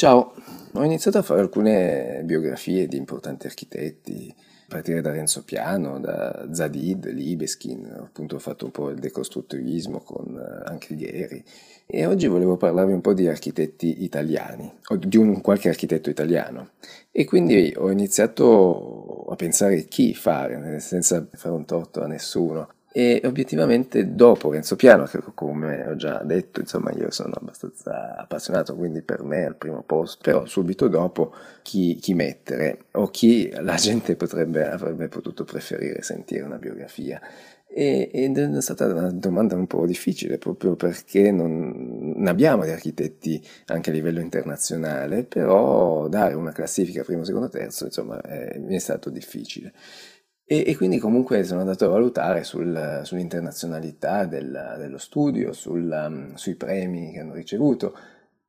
Ciao, ho iniziato a fare alcune biografie di importanti architetti, a partire da Renzo Piano, da Zadid, Libeskin, ho appunto fatto un po' il decostruttivismo con eh, anche Gheri e oggi volevo parlarvi un po' di architetti italiani, o di un qualche architetto italiano. E quindi ho iniziato a pensare chi fare, senza fare un torto a nessuno e obiettivamente dopo Renzo Piano, che come ho già detto, insomma io sono abbastanza appassionato, quindi per me è al primo posto, però subito dopo chi, chi mettere o chi la gente potrebbe, avrebbe potuto preferire sentire una biografia. E, ed è stata una domanda un po' difficile proprio perché non, non abbiamo di architetti anche a livello internazionale, però dare una classifica primo, secondo, terzo, insomma, è, mi è stato difficile. E, e, quindi comunque sono andato a valutare sul, sull'internazionalità del, dello studio, sul, um, sui premi che hanno ricevuto.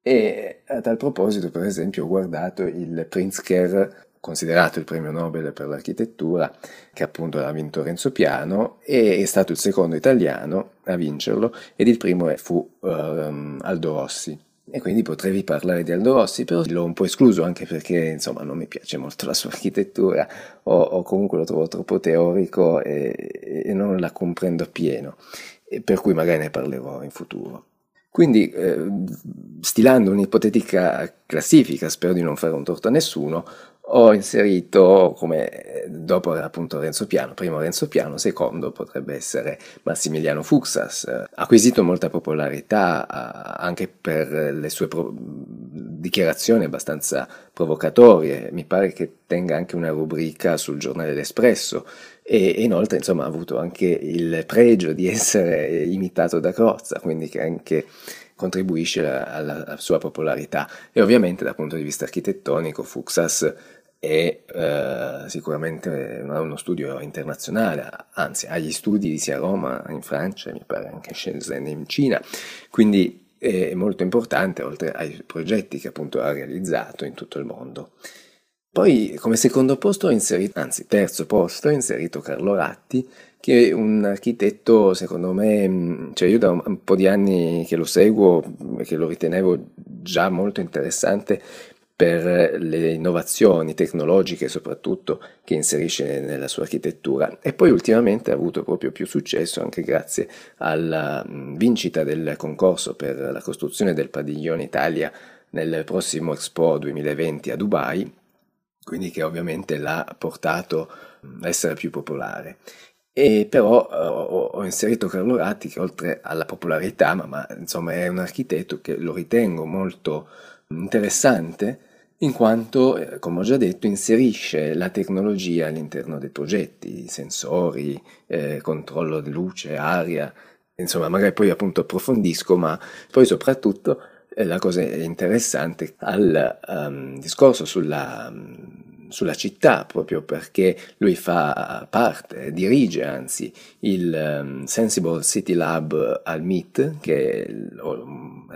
E a tal proposito per esempio ho guardato il Pritzker, considerato il premio Nobel per l'architettura, che appunto ha vinto Renzo Piano e è stato il secondo italiano a vincerlo ed il primo fu um, Aldo Rossi e quindi potrei parlare di Aldo Rossi, però l'ho un po' escluso anche perché insomma non mi piace molto la sua architettura o, o comunque lo trovo troppo teorico e, e, non la comprendo appieno, per cui magari ne parlerò in futuro. Quindi, eh, stilando un'ipotetica classifica, spero di non fare un torto a nessuno, ho inserito come dopo appunto Renzo Piano, primo Renzo Piano, secondo potrebbe essere Massimiliano Fuxas, acquisito molta popolarità anche per le sue pro- dichiarazioni abbastanza provocatorie, mi pare che tenga anche una rubrica sul giornale L'Espresso e inoltre insomma ha avuto anche il pregio di essere imitato da Crozza, quindi che anche contribuisce alla, alla, sua popolarità. E ovviamente dal punto di vista architettonico Fuxas è eh, sicuramente uno studio internazionale, anzi ha gli studi sia a Roma, in Francia, mi pare anche Shenzhen in Cina, quindi è molto importante oltre ai progetti che appunto ha realizzato in tutto il mondo. Poi come secondo posto ho inserito, anzi terzo posto, ho inserito Carlo Ratti, che è un architetto secondo me, cioè io da un po' di anni che lo seguo e che lo ritenevo già molto interessante per le innovazioni tecnologiche soprattutto che inserisce nella sua architettura e poi ultimamente ha avuto proprio più successo anche grazie alla vincita del concorso per la costruzione del padiglione Italia nel prossimo Expo 2020 a Dubai quindi che ovviamente l'ha portato a essere più popolare. E però uh, ho inserito Carlo Ratti che oltre alla popolarità, ma, ma, insomma è un architetto che lo ritengo molto interessante in quanto, eh, come ho già detto, inserisce la tecnologia all'interno dei progetti, sensori, eh, controllo di luce, aria, insomma magari poi appunto approfondisco, ma poi soprattutto la cosa interessante al um, discorso sulla, um, sulla, città, proprio perché lui fa parte, dirige anzi il um, Sensible City Lab al MIT, che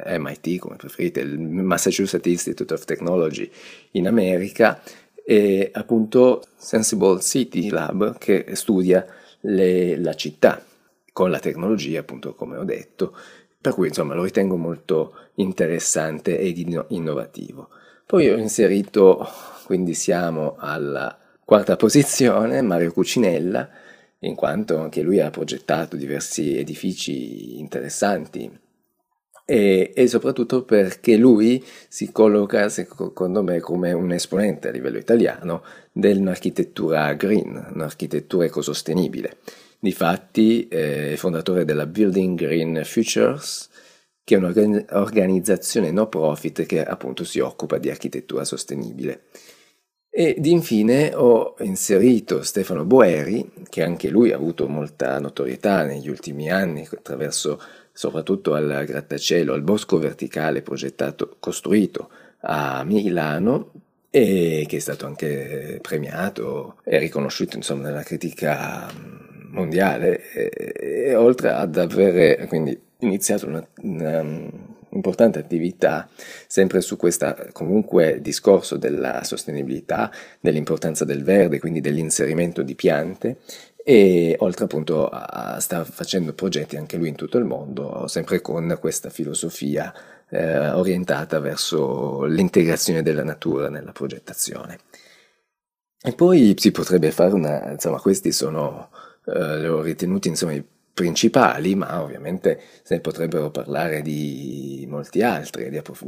è MIT come preferite, il Massachusetts Institute of Technology in America, e appunto Sensible City Lab che studia le, la città con la tecnologia, appunto come ho detto, per cui insomma lo ritengo molto interessante ed innovativo. Poi ho inserito, quindi siamo alla quarta posizione, Mario Cucinella, in quanto anche lui ha progettato diversi edifici interessanti e, e, soprattutto perché lui si colloca secondo me come un esponente a livello italiano dell'architettura green, un'architettura ecosostenibile. Difatti è fondatore della Building Green Futures, che è un'organizzazione no profit che appunto si occupa di architettura sostenibile. Ed infine ho inserito Stefano Boeri, che anche lui ha avuto molta notorietà negli ultimi anni attraverso soprattutto al grattacielo, al bosco verticale progettato, costruito a Milano e che è stato anche premiato e riconosciuto insomma nella critica mondiale e, e oltre ad aver quindi iniziato una, una importante attività sempre su questo comunque discorso della sostenibilità, dell'importanza del verde, quindi dell'inserimento di piante e oltre appunto a, sta facendo progetti anche lui in tutto il mondo, sempre con questa filosofia eh, orientata verso l'integrazione della natura nella progettazione. E poi si potrebbe fare una, insomma, questi sono, eh, li ho ritenuti insomma, i principali, ma ovviamente se ne potrebbero parlare di molti altri, di approf-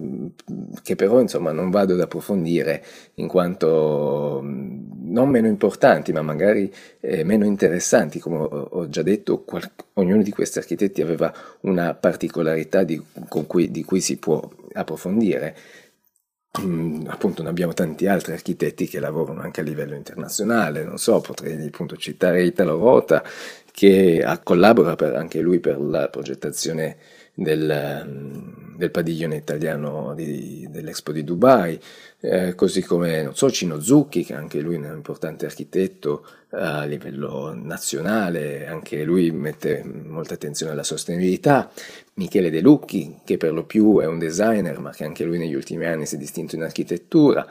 che però insomma non vado ad approfondire in quanto non meno importanti, ma magari eh, meno interessanti, come ho già detto, qual- ognuno di questi architetti aveva una particolarità di, cui, di cui si può approfondire. Mm, appunto ne abbiamo tanti altri architetti che lavorano anche a livello internazionale, non so, potrei appunto citare Italo Rota che collabora per, anche lui per la progettazione del, mm, del padiglione italiano di, dell'Expo di Dubai, eh, così come non so, Cino Zucchi, che anche lui è un importante architetto eh, a livello nazionale, anche lui mette molta attenzione alla sostenibilità, Michele De Lucchi, che per lo più è un designer, ma che anche lui negli ultimi anni si è distinto in architettura.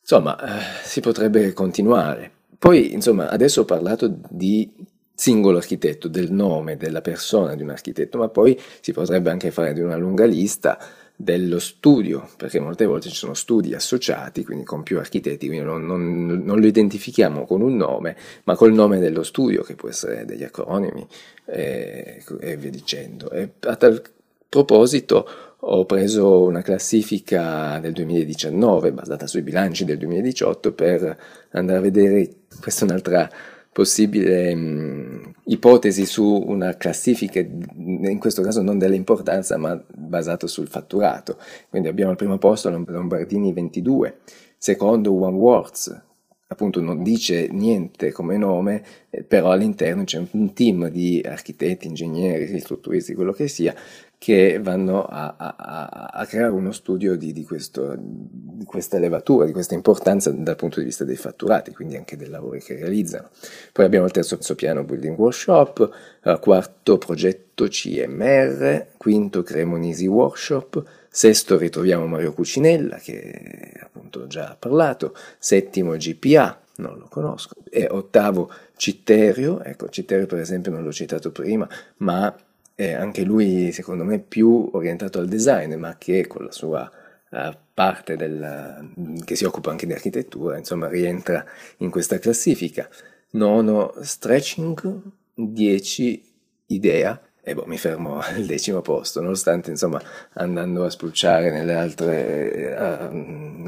Insomma, eh, si potrebbe continuare. Poi, insomma, adesso ho parlato di singolo architetto, del nome della persona di un architetto, ma poi si potrebbe anche fare di una lunga lista dello studio, perché molte volte ci sono studi associati, quindi con più architetti, quindi non, non, non lo identifichiamo con un nome, ma col nome dello studio, che può essere degli acronimi e, e via dicendo. E a tal proposito ho preso una classifica del 2019 basata sui bilanci del 2018 per andare a vedere, questa è un'altra possibile mh, mm, ipotesi su una classifica, in questo caso non dell'importanza, ma basato sul fatturato. Quindi abbiamo al primo posto Lombardini 22, secondo One Words, appunto non dice niente come nome, eh, però all'interno c'è un team di architetti, ingegneri, strutturisti, quello che sia, che vanno a, a, a creare uno studio di, di, questo, di, questa levatura, di questa importanza dal punto di vista dei fatturati, quindi anche dei lavori che realizzano. Poi abbiamo il terzo piano Building Workshop, eh, quarto progetto CMR, quinto Cremonisi Workshop, sesto ritroviamo Mario Cucinella, che appunto ho già parlato, settimo GPA, non lo conosco, e ottavo Citterio, ecco Citterio per esempio non l'ho citato prima, ma è anche lui secondo me più orientato al design, ma che con la sua uh, parte del, che si occupa anche di architettura, insomma rientra in questa classifica. Nono stretching, 10 idea, e boh, mi fermo al decimo posto, nonostante insomma andando a spulciare nelle altre, uh,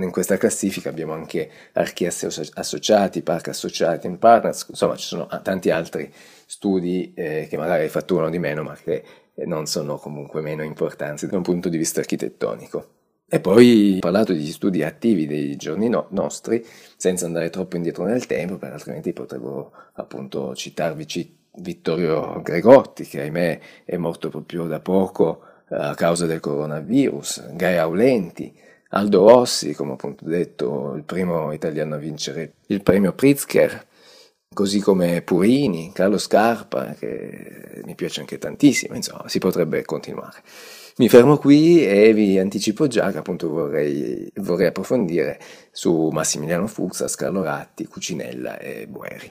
in questa classifica abbiamo anche archi associati, park associati in partners, insomma ci sono tanti altri studi eh, che magari fatturano di meno ma che non sono comunque meno importanti da un punto di vista architettonico. E poi ho parlato di studi attivi dei giorni no- nostri, senza andare troppo indietro nel tempo, perché altrimenti potevo appunto citarvi Vittorio Gregotti, che ahimè è morto proprio da poco eh, a causa del coronavirus, Gaia Aulenti, Aldo Rossi, come appunto detto, il primo italiano a vincere il premio Pritzker, così come Purini, Carlo Scarpa, che mi piace anche tantissimo, insomma, si potrebbe continuare. Mi fermo qui e vi anticipo già che appunto vorrei, vorrei approfondire su Massimiliano Fuxas, Carlo Ratti, Cucinella e Boeri.